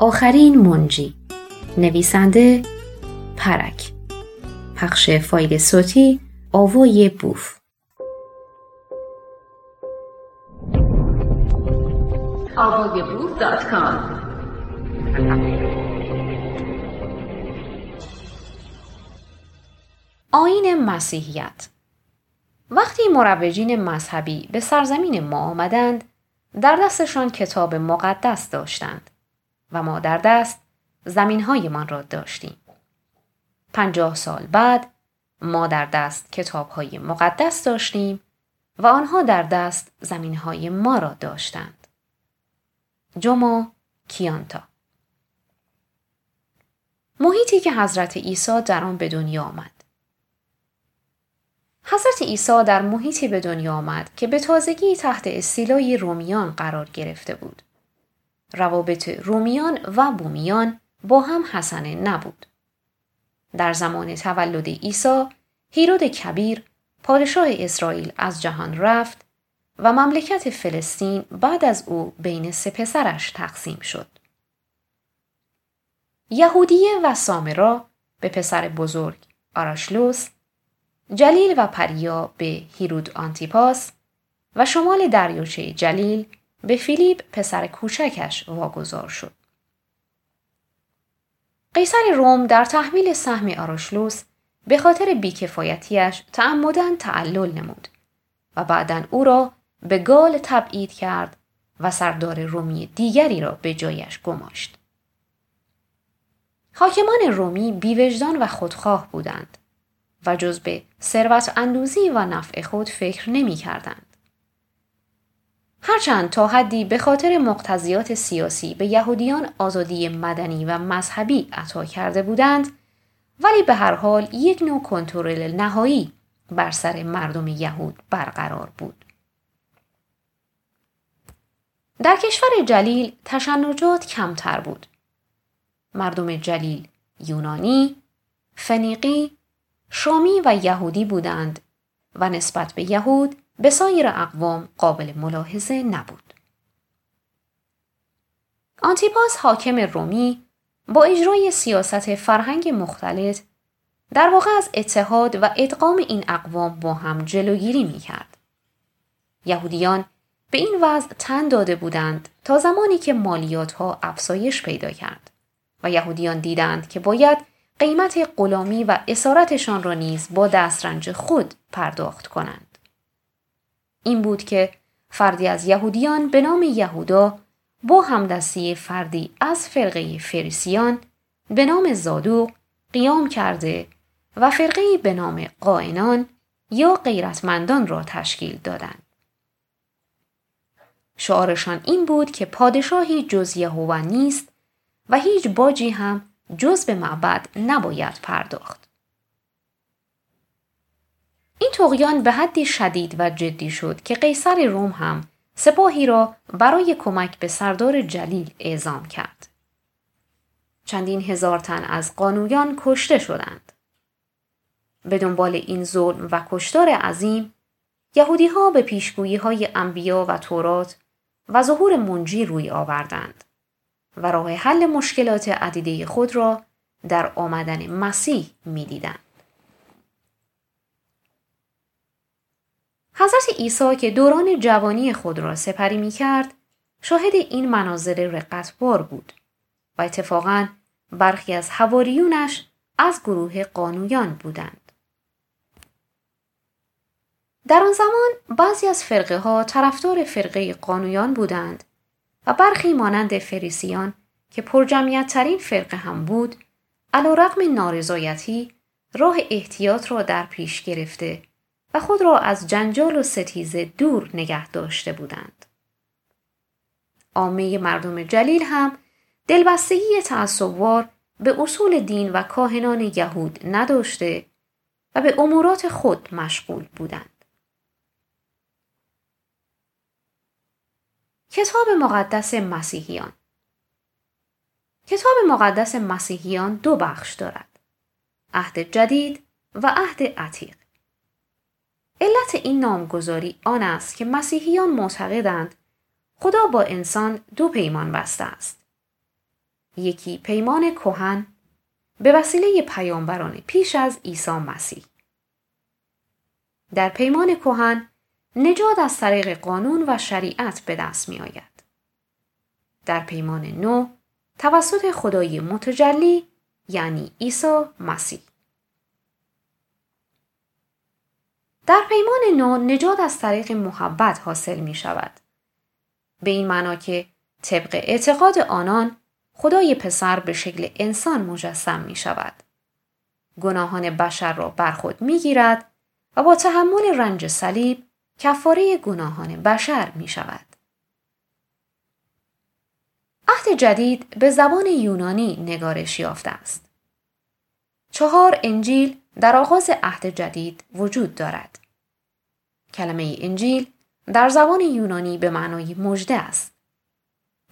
آخرین منجی. نویسنده پرک. پخش فایل صوتی آوای بوف. آین مسیحیت. وقتی مروجین مذهبی به سرزمین ما آمدند در دستشان کتاب مقدس داشتند. و ما در دست زمین من را داشتیم. پنجاه سال بعد ما در دست کتاب های مقدس داشتیم و آنها در دست زمین های ما را داشتند. جمو کیانتا محیطی که حضرت عیسی در آن به دنیا آمد. حضرت عیسی در محیطی به دنیا آمد که به تازگی تحت استیلای رومیان قرار گرفته بود. روابط رومیان و بومیان با هم حسنه نبود. در زمان تولد عیسی هیرود کبیر پادشاه اسرائیل از جهان رفت و مملکت فلسطین بعد از او بین سه پسرش تقسیم شد. یهودیه و سامرا به پسر بزرگ آراشلوس، جلیل و پریا به هیرود آنتیپاس و شمال دریاچه جلیل به فیلیپ پسر کوچکش واگذار شد. قیصر روم در تحویل سهم آراشلوس به خاطر بیکفایتیش تعمدن تعلل نمود و بعدا او را به گال تبعید کرد و سردار رومی دیگری را به جایش گماشت. حاکمان رومی بیوجدان و خودخواه بودند و جز به ثروت اندوزی و نفع خود فکر نمی کردند. هرچند تا حدی به خاطر مقتضیات سیاسی به یهودیان آزادی مدنی و مذهبی عطا کرده بودند ولی به هر حال یک نوع کنترل نهایی بر سر مردم یهود برقرار بود. در کشور جلیل تشنجات کمتر بود. مردم جلیل یونانی، فنیقی، شامی و یهودی بودند و نسبت به یهود به سایر اقوام قابل ملاحظه نبود. آنتیپاس حاکم رومی با اجرای سیاست فرهنگ مختلط در واقع از اتحاد و ادغام این اقوام با هم جلوگیری می کرد. یهودیان به این وضع تن داده بودند تا زمانی که مالیات ها افزایش پیدا کرد و یهودیان دیدند که باید قیمت غلامی و اسارتشان را نیز با دسترنج خود پرداخت کنند. این بود که فردی از یهودیان به نام یهودا با همدستی فردی از فرقه فریسیان به نام زادوق قیام کرده و فرقه به نام قائنان یا غیرتمندان را تشکیل دادند. شعارشان این بود که پادشاهی جز یهوه نیست و هیچ باجی هم جز به معبد نباید پرداخت. این تقیان به حدی شدید و جدی شد که قیصر روم هم سپاهی را برای کمک به سردار جلیل اعزام کرد. چندین هزار تن از قانویان کشته شدند. به دنبال این ظلم و کشتار عظیم یهودی ها به پیشگویی های انبیا و تورات و ظهور منجی روی آوردند و راه حل مشکلات عدیده خود را در آمدن مسیح می‌دیدند. حضرت عیسی که دوران جوانی خود را سپری می کرد شاهد این مناظر رقتبار بود و اتفاقا برخی از حواریونش از گروه قانویان بودند. در آن زمان بعضی از فرقه ها طرفدار فرقه قانویان بودند و برخی مانند فریسیان که پرجمعیت ترین فرقه هم بود علا رقم نارضایتی راه احتیاط را در پیش گرفته خود را از جنجال و ستیزه دور نگه داشته بودند. عامه مردم جلیل هم دلبستگی تعصبوار به اصول دین و کاهنان یهود نداشته و به امورات خود مشغول بودند. کتاب مقدس مسیحیان کتاب مقدس مسیحیان دو بخش دارد. عهد جدید و عهد عتیق. علت این نامگذاری آن است که مسیحیان معتقدند خدا با انسان دو پیمان بسته است. یکی پیمان کهن به وسیله پیامبران پیش از عیسی مسیح در پیمان کهن نجات از طریق قانون و شریعت به دست می آید. در پیمان نو توسط خدای متجلی یعنی عیسی مسیح در پیمان نو نجات از طریق محبت حاصل می شود. به این معنا که طبق اعتقاد آنان خدای پسر به شکل انسان مجسم می شود. گناهان بشر را بر خود می گیرد و با تحمل رنج صلیب کفاره گناهان بشر می شود. عهد جدید به زبان یونانی نگارش یافته است. چهار انجیل در آغاز عهد جدید وجود دارد. کلمه انجیل در زبان یونانی به معنای مژده است.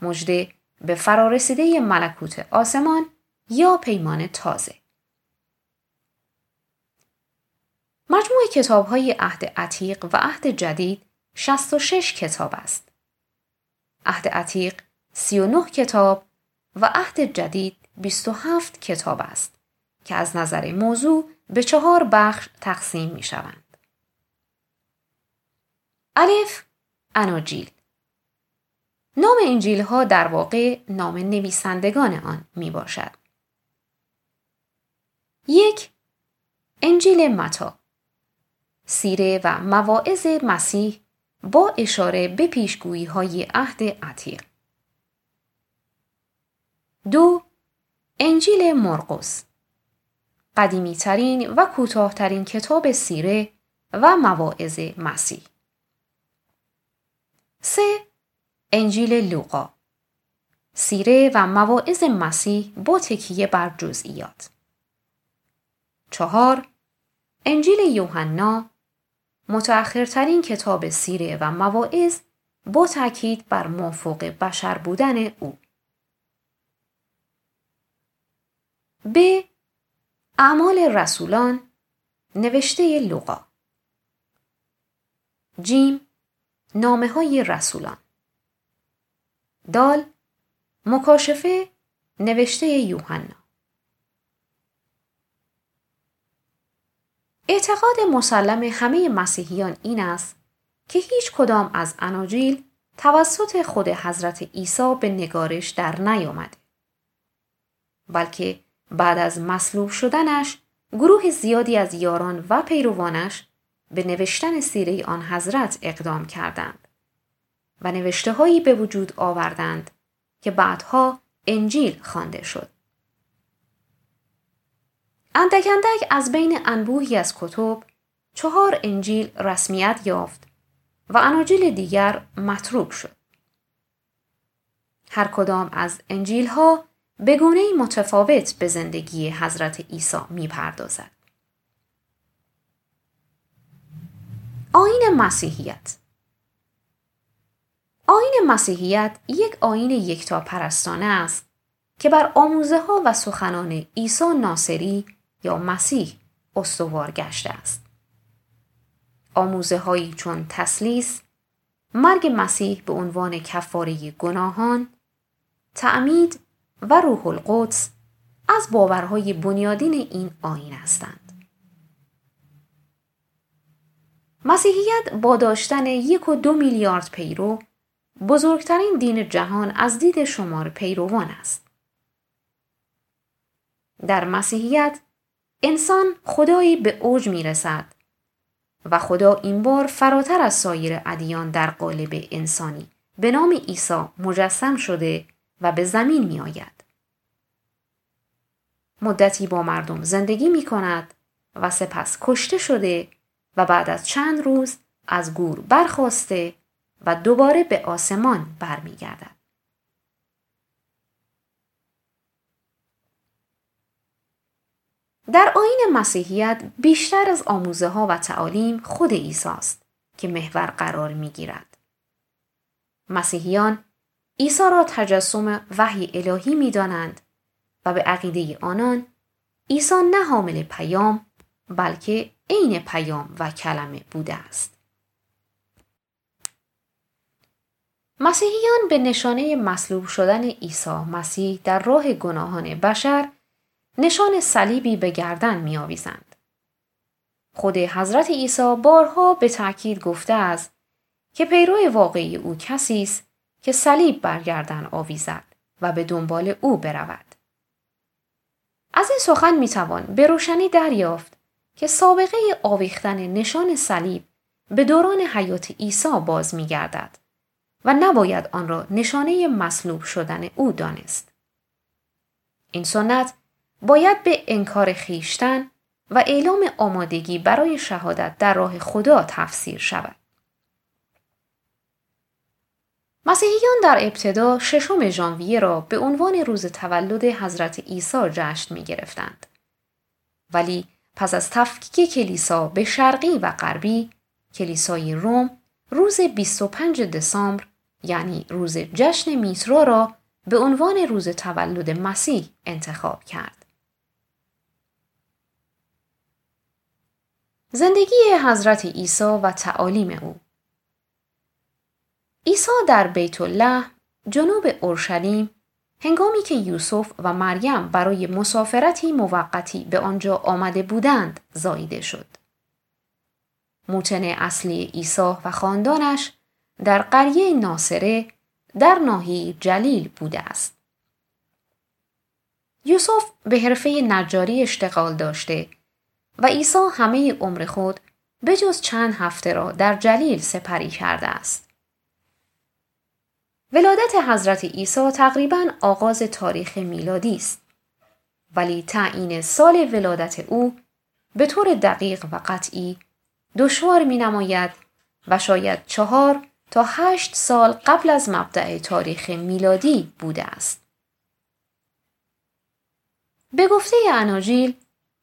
مژده به فرارسیده ملکوت آسمان یا پیمان تازه. مجموع کتاب های عهد عتیق و عهد جدید 66 کتاب است. عهد عتیق 39 کتاب و عهد جدید 27 کتاب است که از نظر موضوع به چهار بخش تقسیم می شوند. الف اناجیل نام انجیل ها در واقع نام نویسندگان آن می باشد. یک انجیل متا سیره و مواعظ مسیح با اشاره به پیشگویی های عهد عتیق. دو انجیل مرقس قدیمی ترین و کوتاهترین کتاب سیره و مواعظ مسیح. سه انجیل لوقا سیره و مواعظ مسیح با تکیه بر جزئیات. چهار انجیل یوحنا متأخرترین کتاب سیره و مواعظ با تاکید بر مافوق بشر بودن او. ب. اعمال رسولان نوشته لوقا جیم نامه های رسولان. دال مکاشفه نوشته یوحنا. اعتقاد مسلم همه مسیحیان این است که هیچ کدام از اناجیل توسط خود حضرت عیسی به نگارش در نیامده بلکه بعد از مصلوب شدنش گروه زیادی از یاران و پیروانش به نوشتن سیره آن حضرت اقدام کردند و نوشته هایی به وجود آوردند که بعدها انجیل خوانده شد. اندک اندک از بین انبوهی از کتب چهار انجیل رسمیت یافت و اناجیل دیگر متروک شد. هر کدام از انجیل ها به گونه متفاوت به زندگی حضرت عیسی می پردازد. آین مسیحیت آین مسیحیت یک آین یکتا پرستانه است که بر آموزه ها و سخنان عیسی ناصری یا مسیح استوار گشته است. آموزه هایی چون تسلیس، مرگ مسیح به عنوان کفاره گناهان، تعمید و روح القدس از باورهای بنیادین این آین هستند. مسیحیت با داشتن یک و دو میلیارد پیرو بزرگترین دین جهان از دید شمار پیروان است. در مسیحیت انسان خدایی به اوج می رسد و خدا این بار فراتر از سایر ادیان در قالب انسانی به نام عیسی مجسم شده و به زمین می آید. مدتی با مردم زندگی می کند و سپس کشته شده و بعد از چند روز از گور برخواسته و دوباره به آسمان برمیگردد. در آین مسیحیت بیشتر از آموزه ها و تعالیم خود عیسی است که محور قرار می گیرد. مسیحیان عیسی را تجسم وحی الهی می دانند و به عقیده آنان عیسی نه حامل پیام بلکه عین پیام و کلمه بوده است. مسیحیان به نشانه مصلوب شدن عیسی مسیح در راه گناهان بشر نشان صلیبی به گردن می آویزند. خود حضرت عیسی بارها به تأکید گفته است که پیرو واقعی او کسی است که صلیب برگردن آویزد و به دنبال او برود. از این سخن می توان به روشنی دریافت که سابقه آویختن نشان صلیب به دوران حیات عیسی باز می گردد و نباید آن را نشانه مصلوب شدن او دانست. این سنت باید به انکار خیشتن و اعلام آمادگی برای شهادت در راه خدا تفسیر شود. مسیحیان در ابتدا ششم ژانویه را به عنوان روز تولد حضرت عیسی جشن می گرفتند. ولی پس از تفکیک کلیسا به شرقی و غربی کلیسای روم روز 25 دسامبر یعنی روز جشن میترا را به عنوان روز تولد مسیح انتخاب کرد. زندگی حضرت عیسی و تعالیم او عیسی در بیت الله جنوب اورشلیم هنگامی که یوسف و مریم برای مسافرتی موقتی به آنجا آمده بودند زاییده شد. موتن اصلی عیسی و خاندانش در قریه ناصره در ناحیه جلیل بوده است. یوسف به حرفه نجاری اشتغال داشته و عیسی همه عمر خود بجز چند هفته را در جلیل سپری کرده است. ولادت حضرت عیسی تقریبا آغاز تاریخ میلادی است ولی تعیین سال ولادت او به طور دقیق و قطعی دشوار می نماید و شاید چهار تا هشت سال قبل از مبدع تاریخ میلادی بوده است. به گفته اناجیل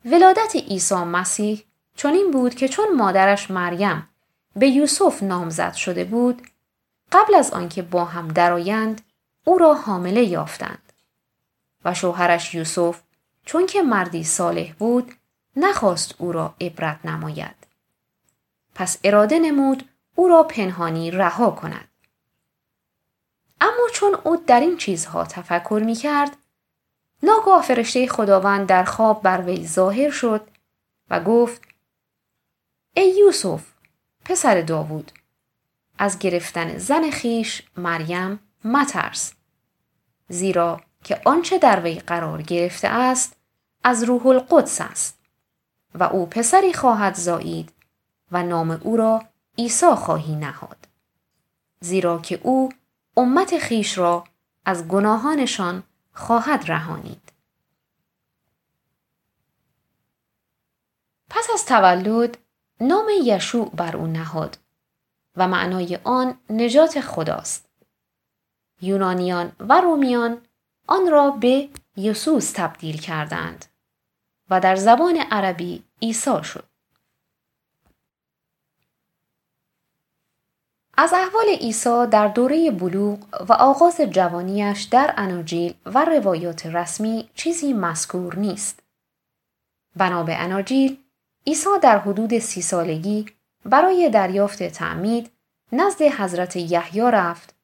ولادت عیسی مسیح چنین بود که چون مادرش مریم به یوسف نامزد شده بود قبل از آنکه با هم درآیند او را حامله یافتند. و شوهرش یوسف چون که مردی صالح بود نخواست او را عبرت نماید. پس اراده نمود او را پنهانی رها کند. اما چون او در این چیزها تفکر می کرد ناگاه فرشته خداوند در خواب بر وی ظاهر شد و گفت ای یوسف پسر داوود از گرفتن زن خیش مریم مترس زیرا که آنچه در وی قرار گرفته است از روح القدس است و او پسری خواهد زایید و نام او را عیسی خواهی نهاد. زیرا که او امت خیش را از گناهانشان خواهد رهانید. پس از تولد نام یشوع بر او نهاد. و معنای آن نجات خداست. یونانیان و رومیان آن را به یسوس تبدیل کردند و در زبان عربی عیسی شد. از احوال عیسی در دوره بلوغ و آغاز جوانیش در اناجیل و روایات رسمی چیزی مذکور نیست. بنا به اناجیل عیسی در حدود سی سالگی برای دریافت تعمید نزد حضرت یحیی رفت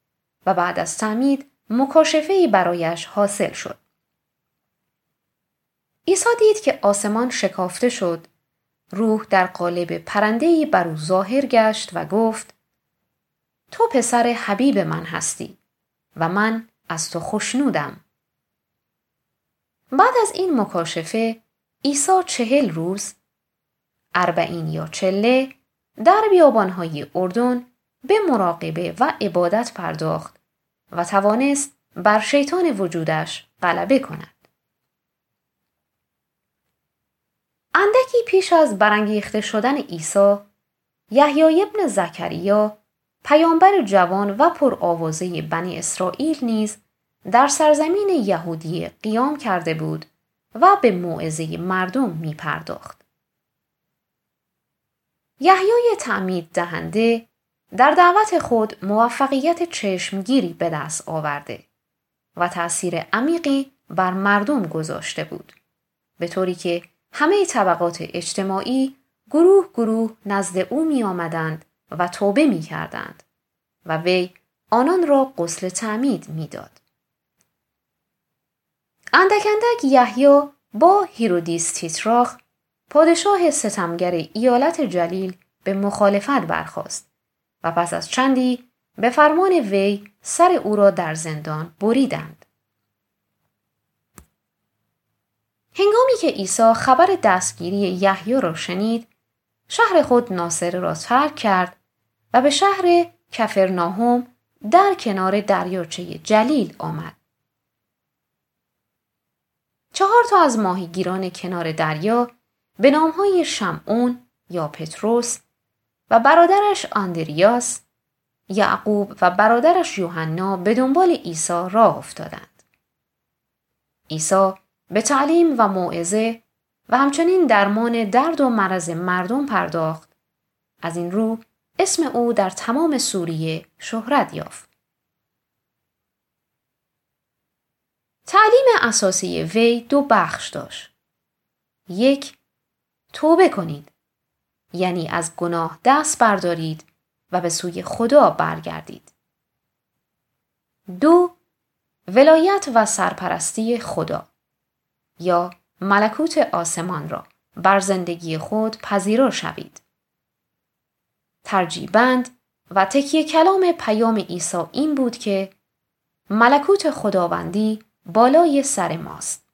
و بعد از تعمید مکاشفه برایش حاصل شد. عیسی دید که آسمان شکافته شد روح در قالب پرندهی بر او ظاهر گشت و گفت تو پسر حبیب من هستی و من از تو خوشنودم. بعد از این مکاشفه عیسی چهل روز اربعین یا چله در بیابانهای اردن به مراقبه و عبادت پرداخت و توانست بر شیطان وجودش غلبه کند. اندکی پیش از برانگیخته شدن عیسی یحیی ابن زکریا پیامبر جوان و پرآوازه بنی اسرائیل نیز در سرزمین یهودی قیام کرده بود و به موعظه مردم می پرداخت. یحیای تعمید دهنده در دعوت خود موفقیت چشمگیری به دست آورده و تأثیر عمیقی بر مردم گذاشته بود به طوری که همه طبقات اجتماعی گروه گروه نزد او می آمدند و توبه می کردند و وی آنان را غسل تعمید می‌داد. اندک اندک یحیی با هیرودیس تترارخ پادشاه ستمگر ایالت جلیل به مخالفت برخاست و پس از چندی به فرمان وی سر او را در زندان بریدند. هنگامی که عیسی خبر دستگیری یحیی را شنید شهر خود ناصر را ترک کرد و به شهر کفرناهم در کنار دریاچه جلیل آمد. چهار تا از ماهیگیران کنار دریا به نامهای شمعون یا پتروس و برادرش آندریاس یعقوب و برادرش یوحنا به دنبال عیسی راه افتادند. عیسی به تعلیم و موعظه و همچنین درمان درد و مرض مردم پرداخت. از این رو اسم او در تمام سوریه شهرت یافت. تعلیم اساسی وی دو بخش داشت. یک توبه کنید یعنی از گناه دست بردارید و به سوی خدا برگردید. دو ولایت و سرپرستی خدا یا ملکوت آسمان را بر زندگی خود پذیرا شوید. ترجیبند و تکیه کلام پیام عیسی این بود که ملکوت خداوندی بالای سر ماست.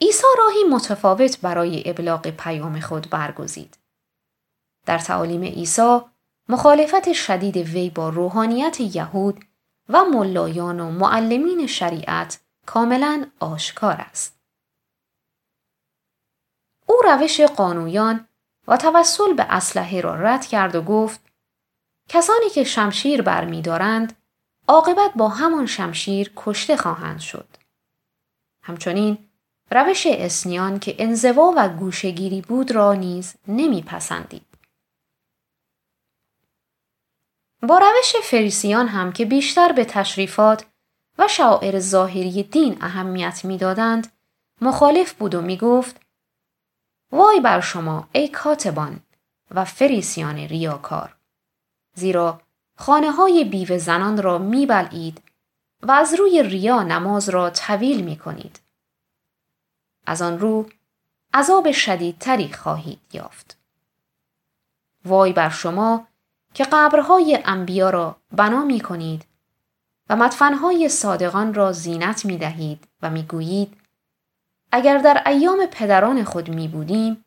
عیسی راهی متفاوت برای ابلاغ پیام خود برگزید. در تعالیم عیسی مخالفت شدید وی با روحانیت یهود و ملایان و معلمین شریعت کاملا آشکار است. او روش قانویان و توسل به اسلحه را رد کرد و گفت کسانی که شمشیر برمیدارند عاقبت با همان شمشیر کشته خواهند شد. همچنین روش اسنیان که انزوا و گوشگیری بود را نیز نمیپسندید. با روش فریسیان هم که بیشتر به تشریفات و شاعر ظاهری دین اهمیت می‌دادند مخالف بود و می گفت وای بر شما ای کاتبان و فریسیان ریاکار زیرا خانه های بیوه زنان را میبلعید و از روی ریا نماز را طویل می کنید. از آن رو عذاب شدیدتری خواهید یافت. وای بر شما که قبرهای انبیا را بنا می کنید و مدفنهای صادقان را زینت می دهید و می گویید اگر در ایام پدران خود می بودیم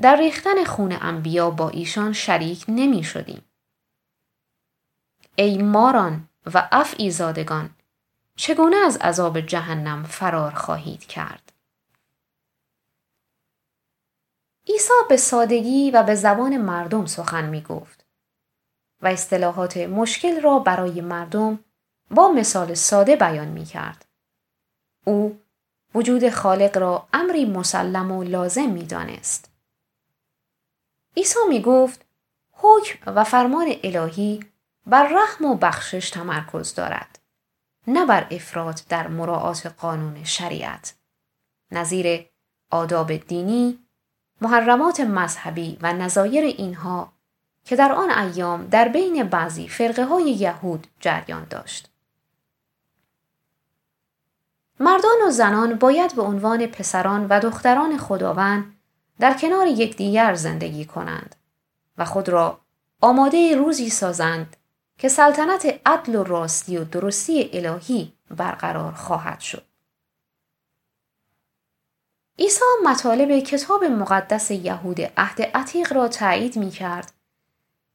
در ریختن خون انبیا با ایشان شریک نمی شدیم. ای ماران و افعی زادگان چگونه از عذاب جهنم فرار خواهید کرد؟ عیسی به سادگی و به زبان مردم سخن می گفت و اصطلاحات مشکل را برای مردم با مثال ساده بیان می کرد. او وجود خالق را امری مسلم و لازم می دانست. عیسی می گفت حکم و فرمان الهی بر رحم و بخشش تمرکز دارد. نه بر افراد در مراعات قانون شریعت. نظیر آداب دینی، محرمات مذهبی و نظایر اینها که در آن ایام در بین بعضی فرقه های یهود جریان داشت. مردان و زنان باید به عنوان پسران و دختران خداوند در کنار یکدیگر زندگی کنند و خود را آماده روزی سازند که سلطنت عدل و راستی و درستی الهی برقرار خواهد شد. عیسی مطالب کتاب مقدس یهود عهد عتیق را تایید می کرد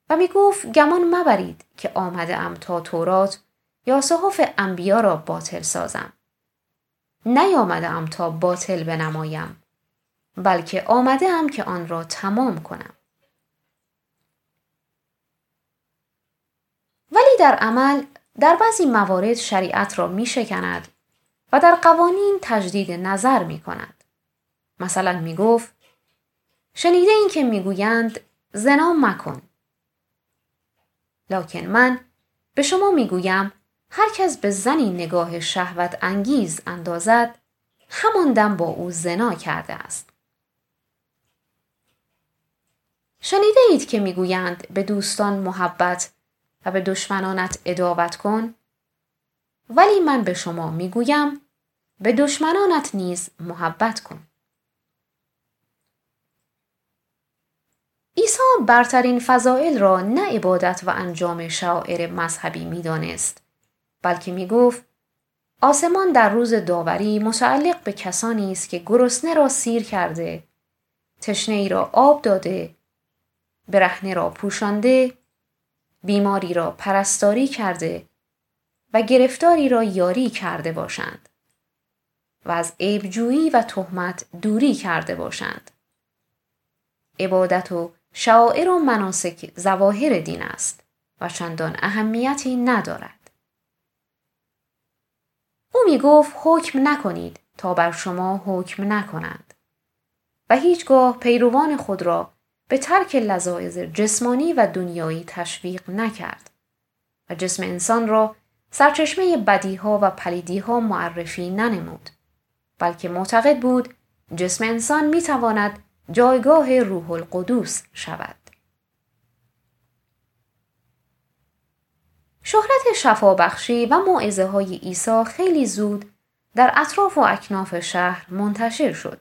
و می گفت گمان مبرید که آمده ام تا تورات یا صحف انبیا را باطل سازم. نیامده ام تا باطل بنمایم بلکه آمده ام که آن را تمام کنم. ولی در عمل در بعضی موارد شریعت را می شکند و در قوانین تجدید نظر می کند. مثلا می گفت شنیده این که می گویند زنا مکن. لکن من به شما می گویم هر کس به زنی نگاه شهوت انگیز اندازد همان دم با او زنا کرده است. شنیده اید که می‌گویند به دوستان محبت و به دشمنانت اداوت کن ولی من به شما می‌گویم به دشمنانت نیز محبت کن عیسی برترین فضائل را نه عبادت و انجام شعائر مذهبی می‌دانست بلکه می گفت آسمان در روز داوری متعلق به کسانی است که گرسنه را سیر کرده تشنه ای را آب داده برهنه را پوشانده بیماری را پرستاری کرده و گرفتاری را یاری کرده باشند و از عیبجویی و تهمت دوری کرده باشند. عبادت و شعائر و مناسک زواهر دین است و چندان اهمیتی ندارد. او می گفت حکم نکنید تا بر شما حکم نکنند و هیچگاه پیروان خود را به ترک لذایز جسمانی و دنیایی تشویق نکرد و جسم انسان را سرچشمه بدیها و پلیدیها معرفی ننمود بلکه معتقد بود جسم انسان می تواند جایگاه روح القدوس شود. شهرت شفابخشی و معزه های عیسی خیلی زود در اطراف و اکناف شهر منتشر شد.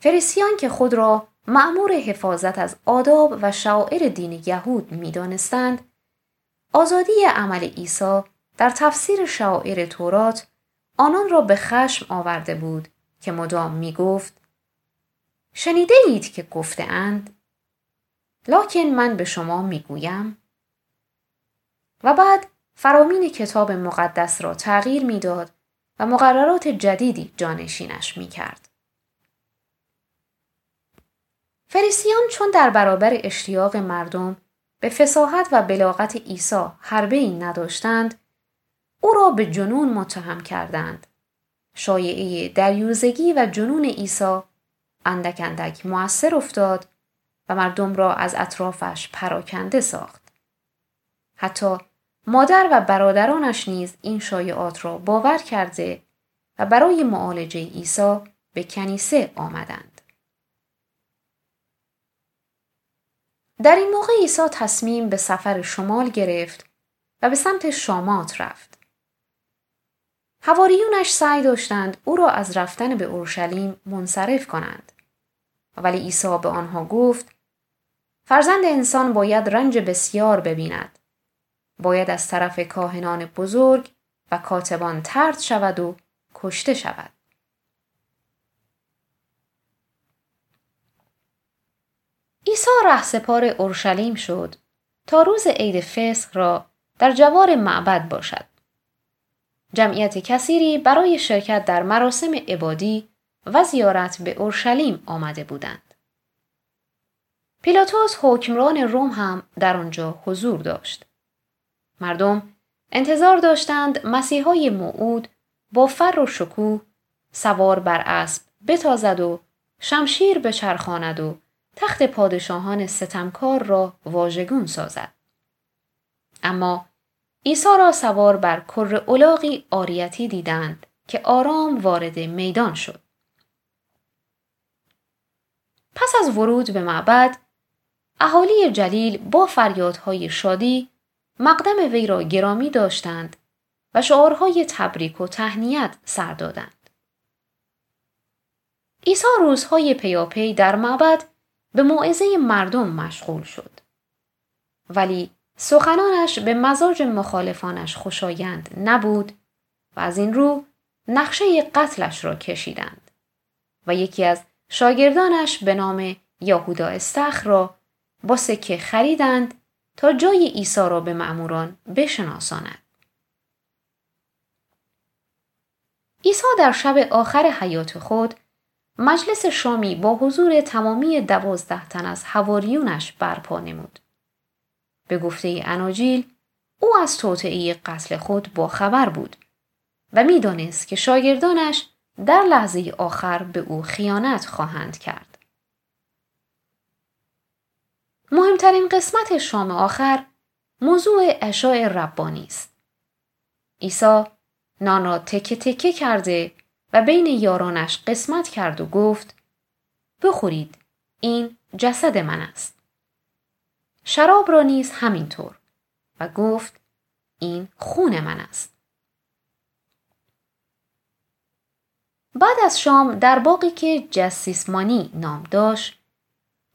فریسیان که خود را معمور حفاظت از آداب و شعائر دین یهود می دانستند، آزادی عمل عیسی در تفسیر شعائر تورات آنان را به خشم آورده بود که مدام می گفت شنیده اید که گفته اند لاکن من به شما می‌گویم و بعد فرامین کتاب مقدس را تغییر می‌داد و مقررات جدیدی جانشینش می کرد. فریسیان چون در برابر اشتیاق مردم به فساحت و بلاغت عیسی حربه ای نداشتند او را به جنون متهم کردند شایعه دریوزگی و جنون عیسی اندک اندک موثر افتاد و مردم را از اطرافش پراکنده ساخت. حتی مادر و برادرانش نیز این شایعات را باور کرده و برای معالجه عیسی به کنیسه آمدند. در این موقع عیسی تصمیم به سفر شمال گرفت و به سمت شامات رفت. هواریونش سعی داشتند او را از رفتن به اورشلیم منصرف کنند. ولی عیسی به آنها گفت فرزند انسان باید رنج بسیار ببیند. باید از طرف کاهنان بزرگ و کاتبان ترد شود و کشته شود. عیسی رهسپار اورشلیم شد تا روز عید فسق را در جوار معبد باشد. جمعیت کثیری برای شرکت در مراسم عبادی و زیارت به اورشلیم آمده بودند. پیلاتوس حکمران روم هم در آنجا حضور داشت. مردم انتظار داشتند مسیحای موعود با فر و شکوه سوار بر اسب بتازد و شمشیر بچرخاند و تخت پادشاهان ستمکار را واژگون سازد. اما عیسی را سوار بر کر اولاغی آریتی دیدند که آرام وارد میدان شد. پس از ورود به معبد اهالی جلیل با فریادهای شادی مقدم وی را گرامی داشتند و شعارهای تبریک و تهنیت سر دادند. عیسی روزهای پیاپی در معبد به موعظه مردم مشغول شد. ولی سخنانش به مزاج مخالفانش خوشایند نبود و از این رو نقشه قتلش را کشیدند و یکی از شاگردانش به نام یهودا استخ را با سکه خریدند تا جای عیسی را به مأموران بشناساند. عیسی در شب آخر حیات خود مجلس شامی با حضور تمامی دوازده تن از هواریونش برپا نمود. به گفته اناجیل او از توطعه قتل خود با خبر بود و می‌دانست که شاگردانش در لحظه آخر به او خیانت خواهند کرد. مهمترین قسمت شام آخر موضوع اشاع ربانی است. عیسی نان را تکه تکه کرده و بین یارانش قسمت کرد و گفت بخورید این جسد من است. شراب را نیز همینطور و گفت این خون من است. بعد از شام در باقی که جسیسمانی نام داشت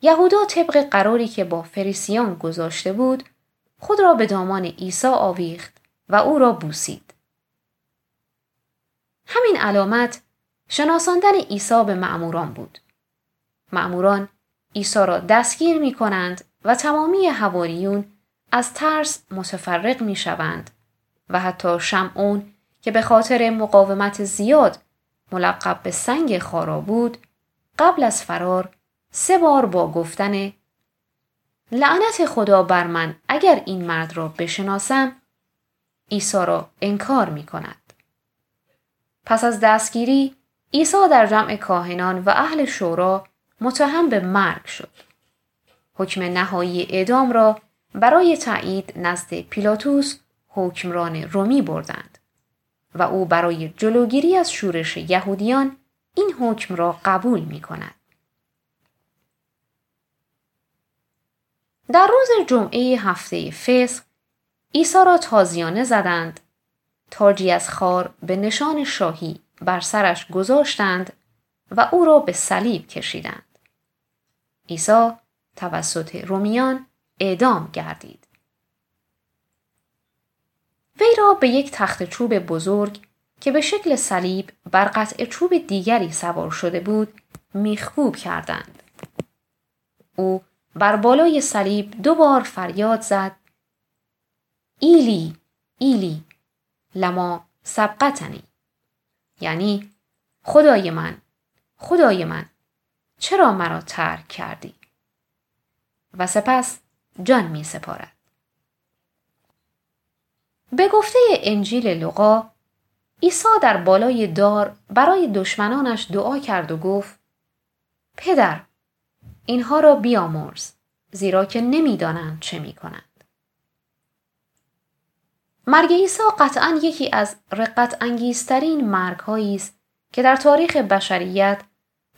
یهودا طبق قراری که با فریسیان گذاشته بود خود را به دامان عیسی آویخت و او را بوسید. همین علامت شناساندن عیسی به معموران بود. معموران عیسی را دستگیر می کنند و تمامی حواریون از ترس متفرق می شوند و حتی شمعون که به خاطر مقاومت زیاد ملقب به سنگ خارا بود قبل از فرار سه بار با گفتن لعنت خدا بر من اگر این مرد را بشناسم عیسی را انکار می کند. پس از دستگیری عیسی در جمع کاهنان و اهل شورا متهم به مرگ شد. حکم نهایی اعدام را برای تایید نزد پیلاتوس حکمران رومی بردند و او برای جلوگیری از شورش یهودیان این حکم را قبول می کند. در روز جمعه هفته فسق عیسی را تازیانه زدند. تاجی از خار به نشان شاهی بر سرش گذاشتند و او را به صلیب کشیدند. عیسی توسط رومیان اعدام گردید. وی را به یک تخت چوب بزرگ که به شکل صلیب بر قطع چوب دیگری سوار شده بود میخکوب کردند. او بر بالای صلیب دو بار فریاد زد. ایلی ایلی لما سبقتنی. یعنی خدای من خدای من چرا مرا ترک کردی؟ و سپس جان می سپارد. به گفته انجیل لقا عیسی در بالای دار برای دشمنانش دعا کرد و گفت پدر اینها را بیامرز زیرا که نمی‌دانند چه می کنند. مرگ عیسی قطعا یکی از رقت انگیزترین مرگ است که در تاریخ بشریت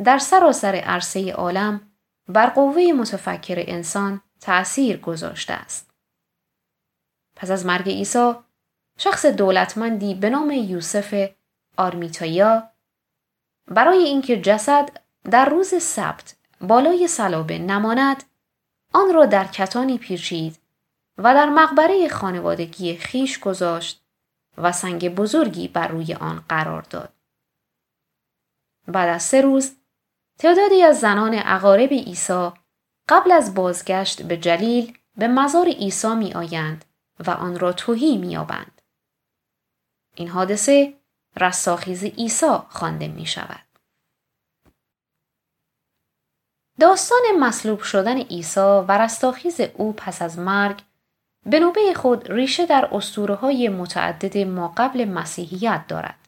در سراسر عرصه عالم بر قوه متفکر انسان تأثیر گذاشته است. پس از مرگ عیسی شخص دولتمندی به نام یوسف آرمیتایا برای اینکه جسد در روز سبت بالای سلابه نماند آن را در کتانی پیچید و در مقبره خانوادگی خیش گذاشت و سنگ بزرگی بر روی آن قرار داد. بعد از سه روز تعدادی از زنان اقارب عیسی قبل از بازگشت به جلیل به مزار عیسی می آیند و آن را توهی می آبند. این حادثه رستاخیز عیسی خوانده می شود. داستان مصلوب شدن عیسی و رستاخیز او پس از مرگ به نوبه خود ریشه در اسطوره های متعدد ما قبل مسیحیت دارد.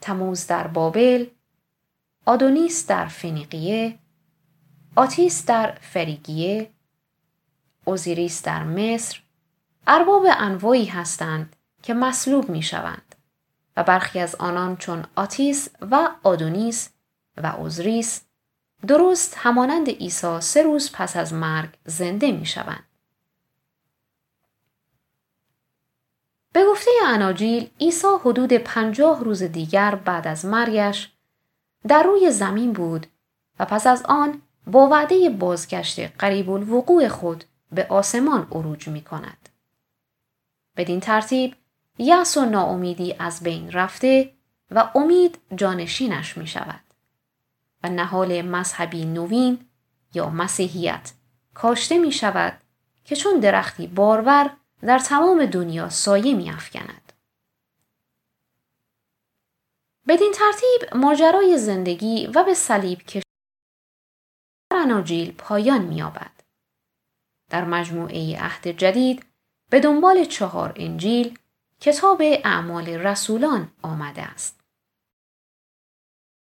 تموز در بابل، آدونیس در فنیقیه، آتیس در فریگیه، اوزیریس در مصر، ارباب انواعی هستند که مصلوب می شوند و برخی از آنان چون آتیس و آدونیس و اوزریس درست همانند عیسی سه روز پس از مرگ زنده می شوند. به گفته اناجیل عیسی حدود پنجاه روز دیگر بعد از مرگش در روی زمین بود و پس از آن با وعده بازگشت قریب الوقوع خود به آسمان عروج می کند. بدین ترتیب یأس و ناامیدی از بین رفته و امید جانشینش می شود و نهال مذهبی نوین یا مسیحیت کاشته می شود که چون درختی بارور در تمام دنیا سایه می افکند. بدین ترتیب ماجرای زندگی و به صلیب کشیدن اناجیل پایان می‌یابد. در مجموعه عهد جدید به دنبال چهار انجیل کتاب اعمال رسولان آمده است.